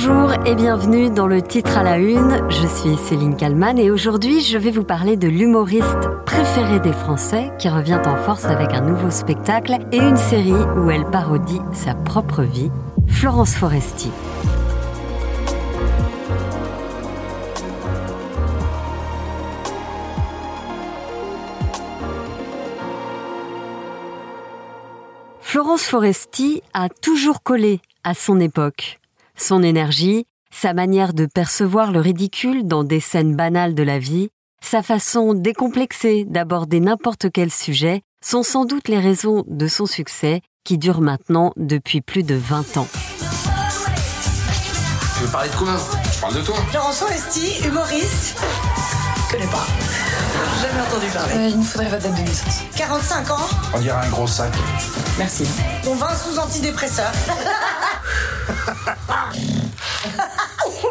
Bonjour et bienvenue dans le titre à la une. Je suis Céline Kalman et aujourd'hui je vais vous parler de l'humoriste préféré des Français qui revient en force avec un nouveau spectacle et une série où elle parodie sa propre vie, Florence Foresti. Florence Foresti a toujours collé à son époque. Son énergie, sa manière de percevoir le ridicule dans des scènes banales de la vie, sa façon décomplexée d'aborder n'importe quel sujet sont sans doute les raisons de son succès qui dure maintenant depuis plus de 20 ans. Tu veux parler de quoi? Je parle de toi. Florence Foresti, humoriste. Je connais pas. Jamais entendu parler. Euh, il me faudrait votre date de naissance. 45 ans, On dirait un gros sac. Merci. dont 20 sous antidépresseurs.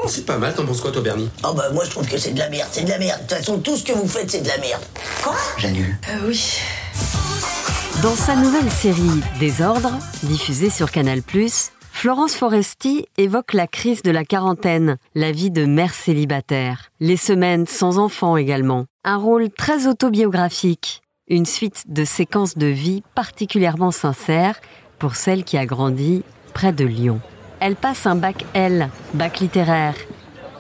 C'est pas mal, t'en penses quoi toi Bernie? Oh bah moi je trouve que c'est de la merde, c'est de la merde. De toute façon tout ce que vous faites c'est de la merde. Quoi? J'annule. Euh, oui. Dans sa nouvelle série Désordre, diffusée sur Canal+, Florence Foresti évoque la crise de la quarantaine, la vie de mère célibataire, les semaines sans enfants également. Un rôle très autobiographique, une suite de séquences de vie particulièrement sincères pour celle qui a grandi près de Lyon. Elle passe un bac L, bac littéraire,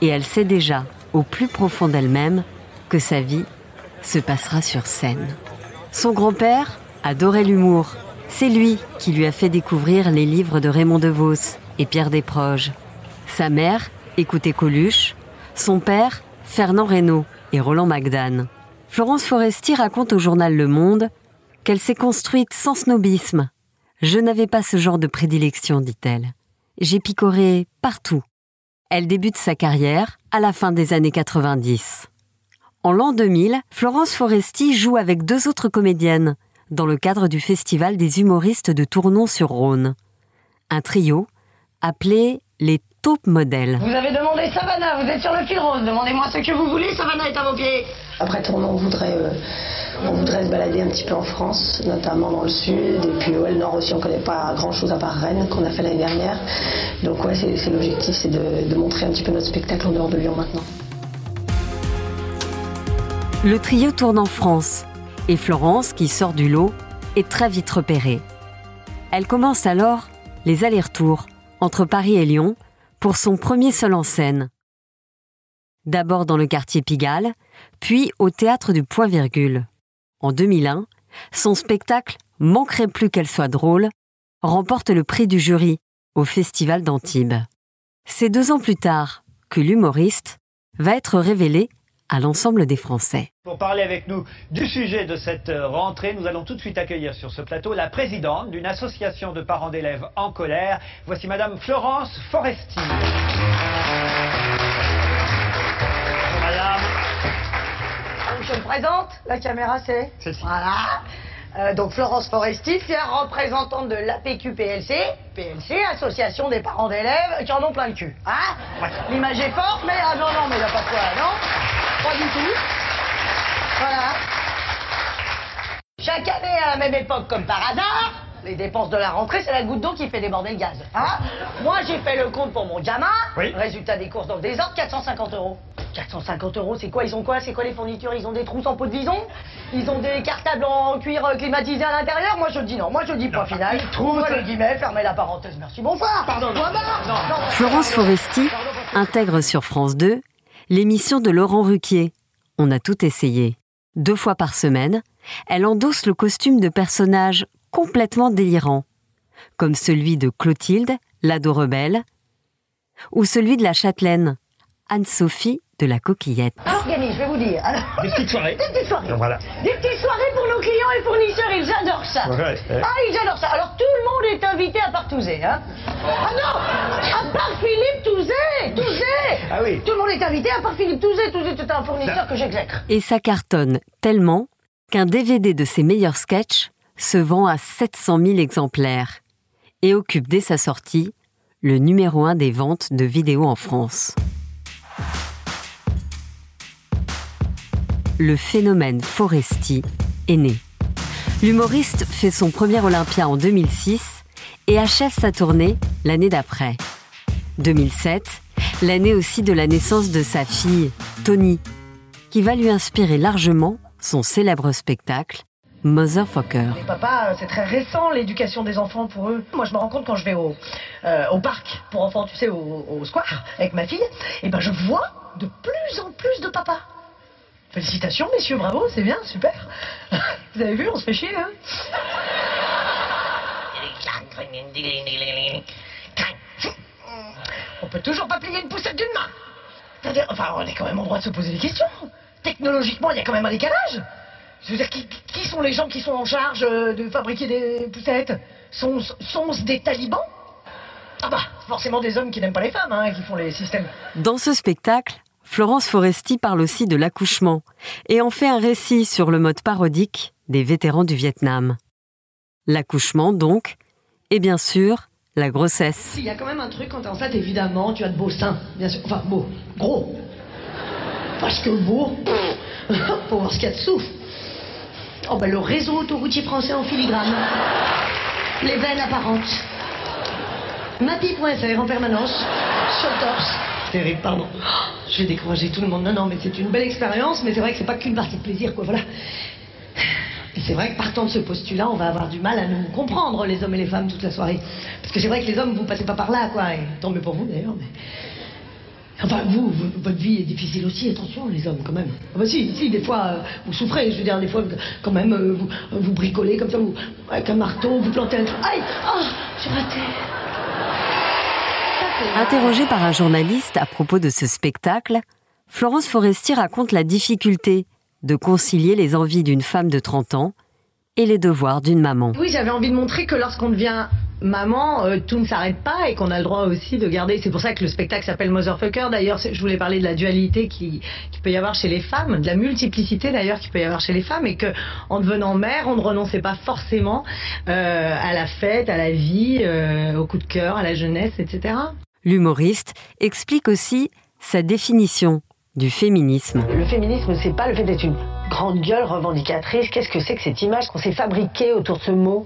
et elle sait déjà, au plus profond d'elle-même, que sa vie se passera sur scène. Son grand-père adorait l'humour. C'est lui qui lui a fait découvrir les livres de Raymond DeVos et Pierre Desproges. Sa mère écoutait Coluche, son père Fernand Reynaud et Roland Magdan. Florence Foresti raconte au journal Le Monde qu'elle s'est construite sans snobisme. Je n'avais pas ce genre de prédilection, dit-elle. J'ai picoré partout. Elle débute sa carrière à la fin des années 90. En l'an 2000, Florence Foresti joue avec deux autres comédiennes dans le cadre du Festival des humoristes de Tournon-sur-Rhône. Un trio appelé les Taupe Modèles. Vous avez demandé Savannah, vous êtes sur le fil rose. Demandez-moi ce que vous voulez, Savannah est à vos pieds. Après tournant, on voudrait, euh, on voudrait se balader un petit peu en France, notamment dans le sud, et puis ouais, le nord aussi, on connaît pas grand-chose à part Rennes, qu'on a fait l'année dernière. Donc ouais, c'est c'est l'objectif, c'est de, de montrer un petit peu notre spectacle en dehors de Lyon maintenant. Le trio tourne en France et Florence, qui sort du lot, est très vite repérée. Elle commence alors les allers-retours entre Paris et Lyon pour son premier seul en scène. D'abord dans le quartier Pigalle, puis au théâtre du Point-Virgule. En 2001, son spectacle Manquerait plus qu'elle soit drôle remporte le prix du jury au Festival d'Antibes. C'est deux ans plus tard que l'humoriste va être révélé à l'ensemble des Français. Pour parler avec nous du sujet de cette euh, rentrée, nous allons tout de suite accueillir sur ce plateau la présidente d'une association de parents d'élèves en colère. Voici Madame Florence Foresti. Bonjour Madame. Je me présente, la caméra c'est. Voilà. Euh, donc Florence Foresti, représentante de l'APQ-PLC, PLC, Association des parents d'élèves qui en ont plein le cul. Hein Ouais. L'image est forte, mais ah non, non, mais il a pas de quoi, non Pas du tout. Voilà. Chaque année à la même époque, comme par hasard, les dépenses de la rentrée, c'est la goutte d'eau qui fait déborder le gaz. Hein Moi, j'ai fait le compte pour mon gamin. Oui. Résultat des courses dans le désordre, 450 euros. 450 euros, c'est quoi Ils ont quoi C'est quoi les fournitures Ils ont des trousses en peau de vison Ils ont des cartables en cuir euh, climatisé à l'intérieur? Moi, je dis non. Moi, je dis point final. Ouvrez le guillemet, fermez la parenthèse. Merci, bonsoir. Pardon. Non. Non. Florence Foresti intègre sur France 2 l'émission de Laurent Ruquier. On a tout essayé. Deux fois par semaine, elle endosse le costume de personnages complètement délirants, comme celui de Clotilde, l'ado rebelle, ou celui de la châtelaine, Anne-Sophie de la coquillette. Organise, je vais vous dire. Alors, Des petites soirées. des petites soirées. Voilà. Des petites soirées pour nos clients et fournisseurs, ils adorent ça. Ouais, ouais. Ah, ils adorent ça. Alors tout le monde est invité à part Touzé, hein Ah non À part Philippe Touzé Touzé Ah oui. Tout le monde est invité à part Philippe Touzé. Touzé, c'est un fournisseur que j'exècre. Et ça cartonne tellement qu'un DVD de ses meilleurs sketchs se vend à 700 000 exemplaires et occupe dès sa sortie le numéro un des ventes de vidéos en France. Le phénomène Foresti est né. L'humoriste fait son premier Olympia en 2006 et achève sa tournée l'année d'après. 2007, l'année aussi de la naissance de sa fille, Tony, qui va lui inspirer largement son célèbre spectacle Motherfucker. Les papas, euh, c'est très récent l'éducation des enfants pour eux. Moi, je me rends compte quand je vais au, euh, parc pour enfants, tu sais, au, square avec ma fille, et ben je vois de plus en plus de papas. Félicitations, messieurs, bravo, c'est bien, super. Vous avez vu, on se fait chier, hein On peut toujours pas plier une poussette d'une main. Enfin, on est quand même en droit de se poser des questions. Technologiquement, il y a quand même un décalage. Je veux dire, qui, sont les gens qui sont en charge euh, de fabriquer des poussettes? Sont- Sont-ce des talibans? Ah bah, forcément des hommes qui n'aiment pas les femmes, hein, qui font les systèmes. Dans ce spectacle, Florence Foresti parle aussi de l'accouchement et en fait un récit sur le mode parodique des vétérans du Vietnam. L'accouchement donc, et bien sûr, la grossesse. Il y a quand même un truc quand t'es enceinte, évidemment, tu as de beaux seins, bien sûr. Enfin, beaux, gros. Parce que beau, faut voir ce qu'il y a dessous. Oh ben le réseau autoroutier français en filigrane. Les veines apparentes. Mapi.fr en permanence, sur torse. Terrible, pardon. Je vais décourager tout le monde. Non, non, mais c'est une belle expérience, mais c'est vrai que c'est pas qu'une partie de plaisir, quoi, voilà. Et c'est vrai que partant de ce postulat, on va avoir du mal à nous comprendre, les hommes et les femmes, toute la soirée. Parce que c'est vrai que les hommes, vous passez pas par là, quoi. Et tant mieux pour vous, d'ailleurs, mais... Enfin, vous, votre vie est difficile aussi, attention, les hommes, quand même. Ah bah si, si, des fois, euh, vous souffrez, je veux dire, des fois, quand même, euh, vous, vous bricolez comme ça, vous, avec un marteau, vous plantez un truc. Aïe Ah J'ai raté Interrogée par un journaliste à propos de ce spectacle, Florence Foresti raconte la difficulté de concilier les envies d'une femme de 30 ans et les devoirs d'une maman. Oui, j'avais envie de montrer que lorsqu'on devient maman, euh, tout ne s'arrête pas et qu'on a le droit aussi de garder. C'est pour ça que le spectacle s'appelle Motherfucker. D'ailleurs, je voulais parler de la dualité qui, qui peut y avoir chez les femmes, de la multiplicité d'ailleurs qui peut y avoir chez les femmes, et que en devenant mère, on ne renonçait pas forcément euh, à la fête, à la vie, euh, au coup de cœur, à la jeunesse, etc. L'humoriste explique aussi sa définition du féminisme. Le féminisme, c'est pas le fait d'être une grande gueule revendicatrice. Qu'est-ce que c'est que cette image qu'on s'est fabriquée autour de ce mot?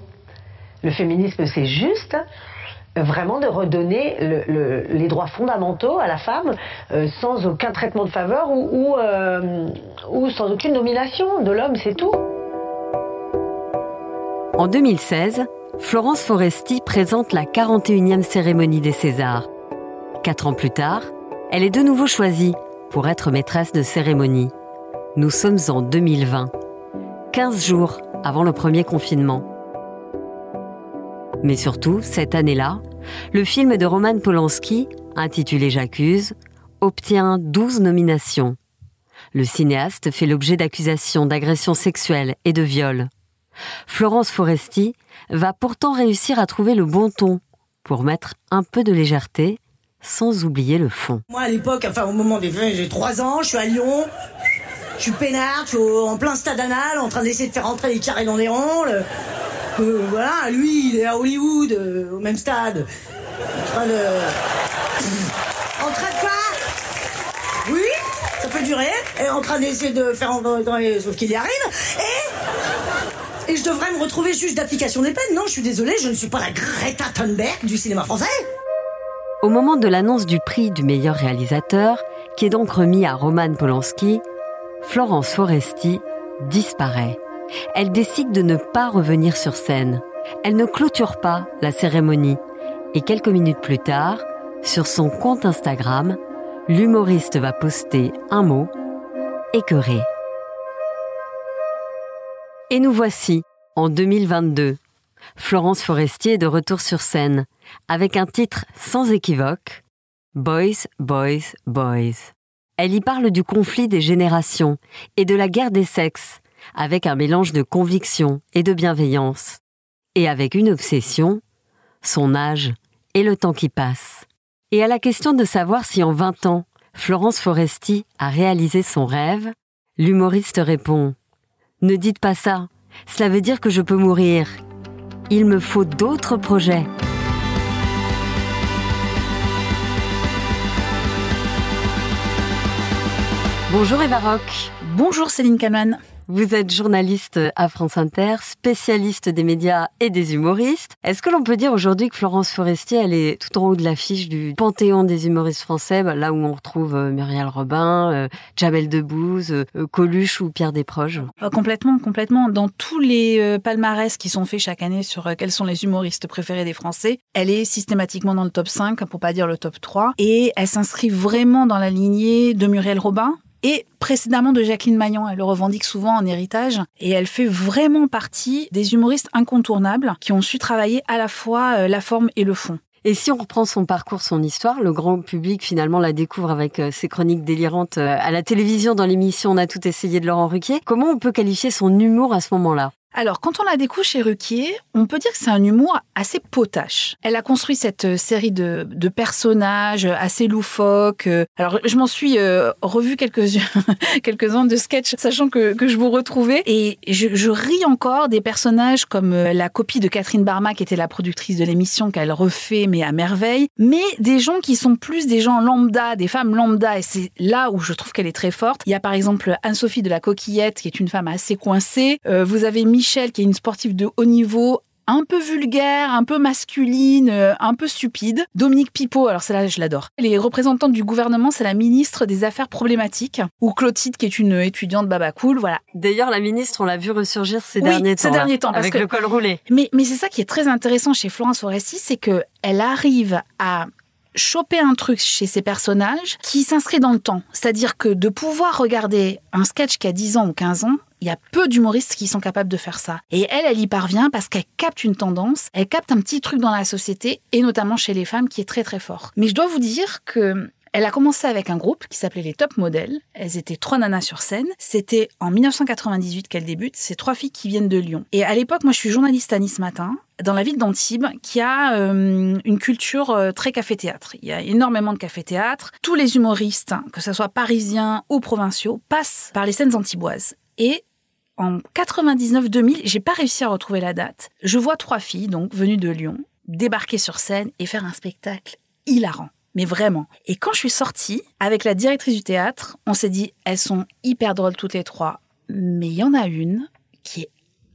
Le féminisme, c'est juste euh, vraiment de redonner le- le- les droits fondamentaux à la femme euh, sans aucun traitement de faveur ou, ou, euh, ou sans aucune nomination de l'homme, c'est tout. En 2016, Florence Foresti présente la 41e cérémonie des Césars. Quatre ans plus tard, elle est de nouveau choisie pour être maîtresse de cérémonie. Nous sommes en 2020, 15 jours avant le premier confinement. Mais surtout, cette année-là, le film de Roman Polanski, intitulé J'accuse, obtient 12 nominations. Le cinéaste fait l'objet d'accusations d'agression sexuelle et de viol. Florence Foresti va pourtant réussir à trouver le bon ton pour mettre un peu de légèreté sans oublier le fond. Moi, à l'époque, enfin, au moment des j'ai 3 ans, je suis à Lyon, je suis peinard, je suis en plein stade anal, en train d'essayer de faire rentrer les carrés dans les ronds. euh, voilà, lui, il est à Hollywood, euh, au même stade, en train de... En train de quoi? Oui, ça peut durer, et en train d'essayer de faire sauf qu'il y arrive, et... Et je devrais me retrouver juge d'application des peines. Non, je suis désolée, je ne suis pas la Greta Thunberg du cinéma français. Au moment de l'annonce du prix du meilleur réalisateur, qui est donc remis à Roman Polanski, Florence Foresti disparaît. Elle décide de ne pas revenir sur scène. Elle ne clôture pas la cérémonie. Et quelques minutes plus tard, sur son compte Instagram, l'humoriste va poster un mot écœuré. Et nous voici en 2022. Florence Forestier est de retour sur scène avec un titre sans équivoque Boys, Boys, Boys. Elle y parle du conflit des générations et de la guerre des sexes, avec un mélange de conviction et de bienveillance, et avec une obsession, son âge et le temps qui passe. Et à la question de savoir si en 20 ans, Florence Foresti a réalisé son rêve, l'humoriste répond Ne dites pas ça, cela veut dire que je peux mourir. Il me faut d'autres projets. Bonjour Eva Rock. Bonjour Céline Kaman. Vous êtes journaliste à France Inter, spécialiste des médias et des humoristes. Est-ce que l'on peut dire aujourd'hui que Florence Forestier, elle est tout en haut de l'affiche du panthéon des humoristes français, bah, là où on retrouve euh, Muriel Robin, euh, Jamel Debbouze, euh, Coluche ou Pierre Desproges? Complètement, complètement. Dans tous les palmarès qui sont faits chaque année sur quels sont les humoristes préférés des Français, elle est systématiquement dans le top 5, pour pas dire le top 3. Et elle s'inscrit vraiment dans la lignée de Muriel Robin, et précédemment de Jacqueline Maillan. Elle le revendique souvent en héritage et elle fait vraiment partie des humoristes incontournables qui ont su travailler à la fois euh, la forme et le fond. Et si on reprend son parcours, son histoire, le grand public finalement la découvre avec euh, ses chroniques délirantes euh, à la télévision dans l'émission On a tout essayé de Laurent Ruquier. Comment on peut qualifier son humour à ce moment-là? Alors, quand on la découvre chez Ruquier, on peut dire que c'est un humour assez potache. Elle a construit cette euh, série de, personnages assez loufoques. Euh. Alors, je m'en suis euh, revu quelques quelques-uns de sketchs, sachant que, je vous retrouvais. Et je, ris encore des personnages comme la copie de Catherine Barma, qui était la productrice de l'émission, qu'elle refait, mais à merveille. Mais des gens qui sont plus des gens lambda, des femmes lambda. Et c'est là où je trouve qu'elle est très forte. Il y a par exemple Anne-Sophie de la Coquillette, qui est une femme assez coincée. vous avez mis Michel, qui est une sportive de haut niveau, un peu vulgaire, un peu masculine, euh, un peu stupide. Dominique Pipeau, alors celle-là, je l'adore. Les représentants du gouvernement, c'est la ministre des Affaires problématiques, ou Clotilde, qui est une étudiante baba cool, voilà. D'ailleurs, la ministre, on l'a vu ressurgir ces derniers temps. ces derniers temps. avec le col roulé. Mais, mais c'est ça qui est très intéressant chez Florence Foresti, c'est que elle arrive à choper un truc chez ces personnages qui s'inscrit dans le temps. C'est-à-dire que de pouvoir regarder un sketch qui a 10 ans ou 15 ans, il y a peu d'humoristes qui sont capables de faire ça. Et elle, elle y parvient parce qu'elle capte une tendance, elle capte un petit truc dans la société, et notamment chez les femmes, qui est très très fort. Mais je dois vous dire que elle a commencé avec un groupe qui s'appelait les Top Models. Elles étaient trois nanas sur scène. C'était en 1998 qu'elle débute. C'est trois filles qui viennent de Lyon. Et à l'époque, moi, je suis journaliste à Nice Matin, dans la ville d'Antibes, qui a euh, une culture euh, très café-théâtre. Il y a énormément de café-théâtre. Tous les humoristes, que ce soit parisiens ou provinciaux, passent par les scènes antiboises. Et en 99-2000, j'ai pas réussi à retrouver la date. Je vois trois filles, donc venues de Lyon, débarquer sur scène et faire un spectacle hilarant mais vraiment. Et quand je suis sortie avec la directrice du théâtre, on s'est dit, elles sont hyper drôles toutes les trois, mais il y en a une qui est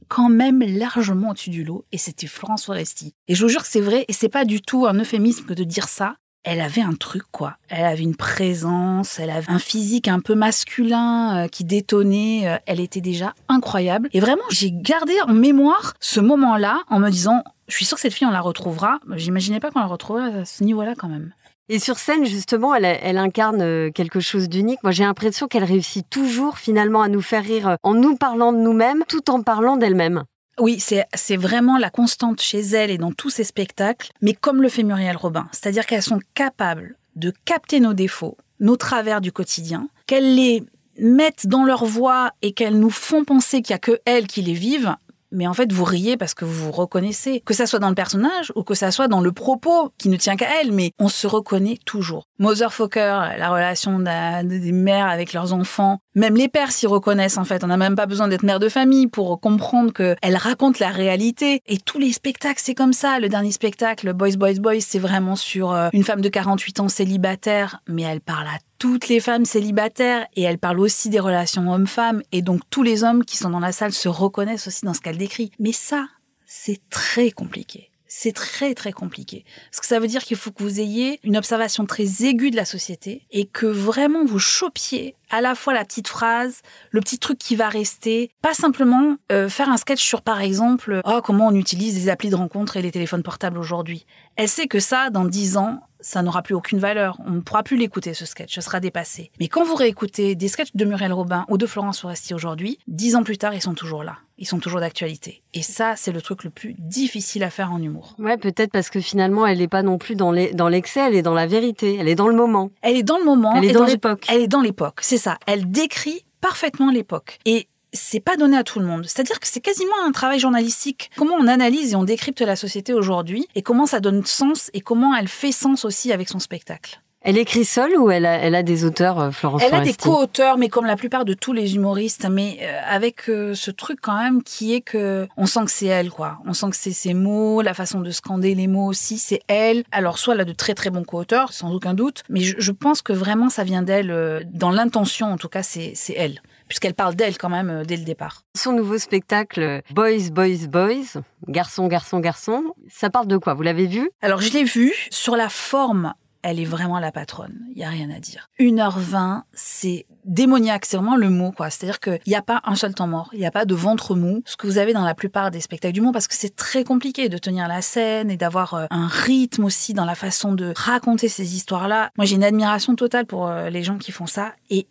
quand même largement au-dessus du lot, et c'était Florence Foresti. Et je vous jure que c'est vrai, et c'est pas du tout un euphémisme que de dire ça. Elle avait un truc, quoi. Elle avait une présence, elle avait un physique un peu masculin euh, qui détonnait. Euh, elle était déjà incroyable. Et vraiment, j'ai gardé en mémoire ce moment-là en me disant, je suis sûre que cette fille, on la retrouvera. J'imaginais pas qu'on la retrouverait à ce niveau-là quand même. Et sur scène, justement, elle, incarne euh, quelque chose d'unique. Moi, j'ai l'impression qu'elle réussit toujours finalement à nous faire rire en nous parlant de nous-mêmes, tout en parlant d'elle-même. Oui, c'est vraiment la constante chez elle et dans tous ses spectacles, mais comme le fait Muriel Robin. C'est-à-dire qu'elles sont capables de capter nos défauts, nos travers du quotidien, qu'elles les mettent dans leur voix et qu'elles nous font penser qu'il n'y a que elles qui les vivent, mais en fait, vous riez parce que vous vous reconnaissez, que ça soit dans le personnage ou que ça soit dans le propos qui ne tient qu'à elle, mais on se reconnaît toujours. Mother Fokker, la relation des mères avec leurs enfants, même les pères s'y reconnaissent en fait. On n'a même pas besoin d'être mère de famille pour comprendre qu'elle raconte la réalité. Et tous les spectacles, c'est comme ça. Le dernier spectacle, Boys, Boys, Boys, c'est vraiment sur euh, une femme de 48 ans célibataire, mais elle parle à toutes les femmes célibataires et elle parle aussi des relations hommes-femmes et donc tous les hommes qui sont dans la salle se reconnaissent aussi dans ce qu'elle décrit. Mais ça, c'est très compliqué. C'est très très compliqué. Parce que ça veut dire qu'il faut que vous ayez une observation très aiguë de la société et que vraiment vous chopiez à la fois la petite phrase, le petit truc qui va rester, pas simplement euh, faire un sketch sur par exemple oh, comment on utilise les applis de rencontre et les téléphones portables aujourd'hui. Elle sait que ça, dans dix ans, ça n'aura plus aucune valeur. On ne pourra plus l'écouter, ce sketch. Ce sera dépassé. Mais quand vous réécoutez des sketchs de Muriel Robin ou de Florence Foresti aujourd'hui, dix ans plus tard, ils sont toujours là. Ils sont toujours d'actualité. Et ça, c'est le truc le plus difficile à faire en humour. Ouais, peut-être parce que finalement, elle n'est pas non plus dans l'excès, elle est dans la vérité. Elle est dans le moment. Elle est dans le moment. Elle est dans l'époque. Elle est dans l'époque. C'est ça. Elle décrit parfaitement l'époque. Et c'est pas donné à tout le monde. C'est-à-dire que c'est quasiment un travail journalistique. Comment on analyse et on décrypte la société aujourd'hui et comment ça donne sens et comment elle fait sens aussi avec son spectacle. Elle écrit seule ou elle a, elle a des auteurs, euh, Florence Elle a des co-auteurs, mais comme la plupart de tous les humoristes, mais euh, avec euh, ce truc quand même qui est que on sent que c'est elle, quoi. On sent que c'est ses mots, la façon de scander les mots aussi, c'est elle. Alors soit elle a de très très bons co-auteurs, sans aucun doute, mais je, je pense que vraiment ça vient d'elle, dans l'intention en tout cas, c'est elle. Puisqu'elle parle d'elle quand même euh, dès le départ. Son nouveau spectacle Boys, Boys, Boys, garçon, garçon, garçon, ça parle de quoi? Vous l'avez vu? Alors je l'ai vu, sur la forme, elle est vraiment la patronne, il y a rien à dire. 1h20, c'est démoniaque, c'est vraiment le mot quoi. C'est-à-dire qu'il n'y a pas un seul temps mort, il n'y a pas de ventre mou, ce que vous avez dans la plupart des spectacles du monde parce que c'est très compliqué de tenir la scène et d'avoir euh, un rythme aussi dans la façon de raconter ces histoires-là. Moi j'ai une admiration totale pour euh, les gens qui font ça et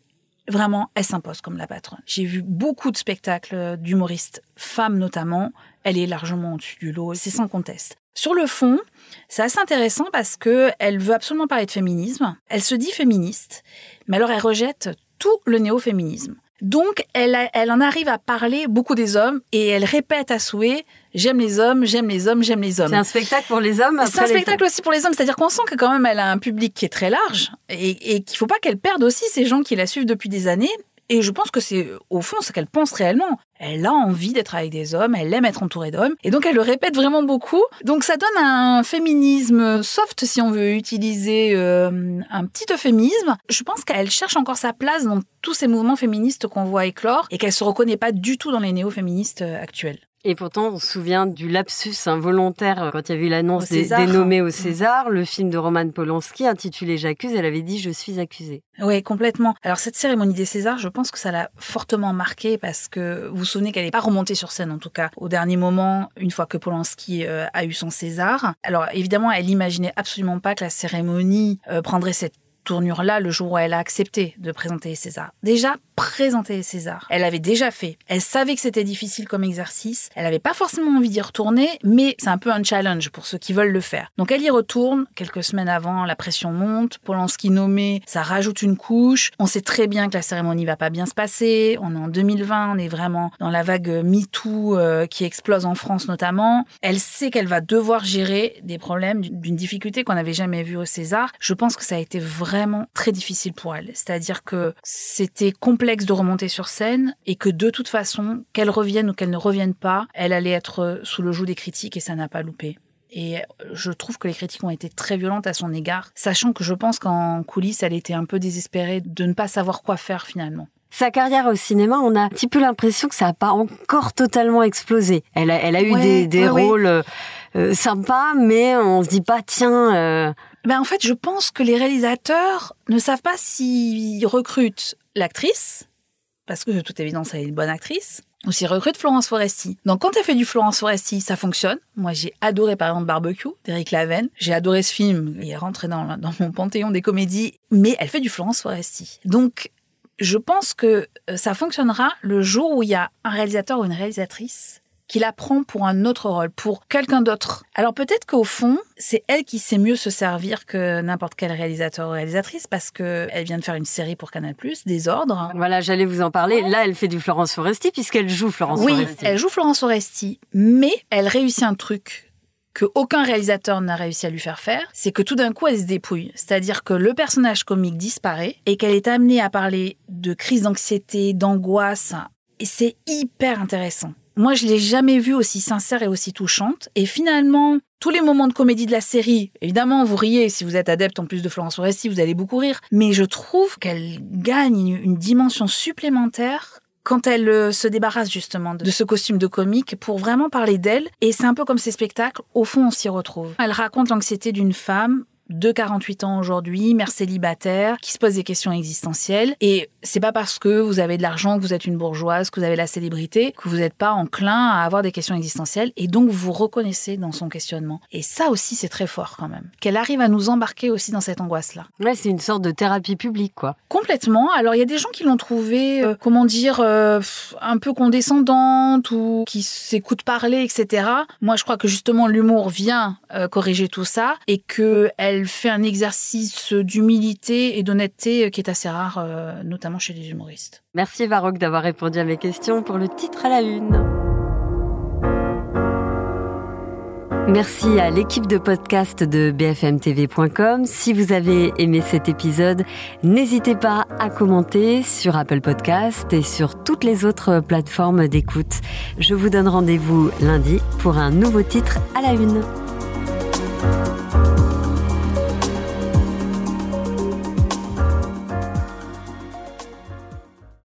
Vraiment, elle s'impose comme la patronne. J'ai vu beaucoup de spectacles d'humoristes, femmes notamment. Elle est largement au-dessus du lot, c'est sans conteste. Sur le fond, c'est assez intéressant parce que elle veut absolument parler de féminisme. Elle se dit féministe, mais alors elle rejette tout le néo-féminisme. Donc, elle, a- elle en arrive à parler beaucoup des hommes et elle répète à souhait J'aime les hommes, j'aime les hommes, j'aime les hommes. C'est un spectacle pour les hommes C'est un spectacle aussi pour les hommes, c'est-à-dire qu'on sent que quand même elle a un public qui est très large et, et qu'il faut pas qu'elle perde aussi ces gens qui la suivent depuis des années. Et je pense que c'est au fond ce qu'elle pense réellement. Elle a envie d'être avec des hommes, elle aime être entourée d'hommes, et donc elle le répète vraiment beaucoup. Donc ça donne un féminisme soft, si on veut utiliser euh, un petit euphémisme. Je pense qu'elle cherche encore sa place dans tous ces mouvements féministes qu'on voit éclore, et qu'elle se reconnaît pas du tout dans les néo-féministes euh, actuels. Et pourtant, on se souvient du lapsus involontaire euh, quand il y a eu l'annonce des, des nommés au César, le film de Roman Polanski intitulé J'accuse, elle avait dit Je suis accusée. Oui, complètement. Alors cette cérémonie des Césars, je pense que ça l'a fortement marquée parce que vous vous souvenez qu'elle n'est pas remontée sur scène en tout cas au dernier moment, une fois que Polanski euh, a eu son César. Alors évidemment, elle imaginait absolument pas que la cérémonie euh, prendrait cette tournure-là le jour où elle a accepté de présenter les Césars. Déjà, présenter les Césars. Elle avait déjà fait. Elle savait que c'était difficile comme exercice. Elle n'avait pas forcément envie d'y retourner, mais c'est un peu un challenge pour ceux qui veulent le faire. Donc elle y retourne. Quelques semaines avant, la pression monte. Polanski nommé, ça rajoute une couche. On sait très bien que la cérémonie va pas bien se passer. On est en 2020, on est vraiment dans la vague MeToo euh, qui explose en France notamment. Elle sait qu'elle va devoir gérer des problèmes d'une difficulté qu'on n'avait jamais vue au César. Je pense que ça a été vraiment très difficile pour elle. C'est-à-dire que c'était complexe de remonter sur scène et que de toute façon, qu'elle revienne ou qu'elle ne revienne pas, elle allait être sous le joug des critiques et ça n'a pas loupé. Et je trouve que les critiques ont été très violentes à son égard, sachant que je pense qu'en coulisses, elle était un peu désespérée de ne pas savoir quoi faire finalement. Sa carrière au cinéma, on a un petit peu l'impression que ça n'a pas encore totalement explosé. Elle a, elle a eu Ouais, des, des ouais, ouais. rôles euh, euh, sympas, mais on se dit pas, tiens, euh, Ben en fait, je pense que les réalisateurs ne savent pas s'ils recrutent l'actrice, parce que de toute évidence, elle est une bonne actrice, ou s'ils recrutent Florence Foresti. Donc quand elle fait du Florence Foresti, ça fonctionne. Moi, j'ai adoré par exemple Barbecue d'Éric Laven. J'ai adoré ce film. Il est rentré dans, dans mon panthéon des comédies, mais elle fait du Florence Foresti. Donc je pense que euh, ça fonctionnera le jour où il y a un réalisateur ou une réalisatrice qui la prend pour un autre rôle, pour quelqu'un d'autre. Alors peut-être qu'au fond, c'est elle qui sait mieux se servir que n'importe quel réalisateur ou réalisatrice parce que elle vient de faire une série pour Canal+, Désordre. voilà, j'allais vous en parler. Là, elle fait du Florence Foresti puisqu'elle joue Florence Oui, Foresti. elle joue Florence Oresti, mais elle réussit un truc que aucun réalisateur n'a réussi à lui faire faire, c'est que tout d'un coup elle se dépouille. C'est-à-dire que le personnage comique disparaît et qu'elle est amenée à parler de crise d'anxiété, d'angoisse. Et c'est hyper intéressant. Moi, je l'ai jamais vue aussi sincère et aussi touchante. Et finalement, tous les moments de comédie de la série, évidemment, vous riez. Si vous êtes adepte en plus de Florence Foresti, vous allez beaucoup rire. Mais je trouve qu'elle gagne une, dimension supplémentaire quand elle euh, se débarrasse justement de ce costume de comique pour vraiment parler d'elle. Et c'est un peu comme ces spectacles, au fond on s'y retrouve. Elle raconte l'anxiété d'une femme de 48 ans aujourd'hui, mère célibataire, qui se pose des questions existentielles. Et c'est pas parce que vous avez de l'argent, que vous êtes une bourgeoise, que vous avez la célébrité, que vous n'êtes pas enclin à avoir des questions existentielles. Et donc vous reconnaissez dans son questionnement. Et ça aussi, c'est très fort quand même. Qu'elle arrive à nous embarquer aussi dans cette angoisse-là. Ouais, c'est une sorte de thérapie publique, quoi. Complètement. Alors il y a des gens qui l'ont trouvée, euh, comment dire, euh, un peu condescendante ou qui s'écoute parler, etc. Moi, je crois que justement l'humour vient euh, corriger tout ça et que elle fait un exercice d'humilité et d'honnêteté euh, qui est assez rare, euh, notamment chez les humoristes. Merci Varroc d'avoir répondu à mes questions pour le titre à la une. Merci à l'équipe de podcast de bfmtv.com. Si vous avez aimé cet épisode, n'hésitez pas à commenter sur Apple Podcast et sur toutes les autres plateformes d'écoute. Je vous donne rendez-vous lundi pour un nouveau titre à la une.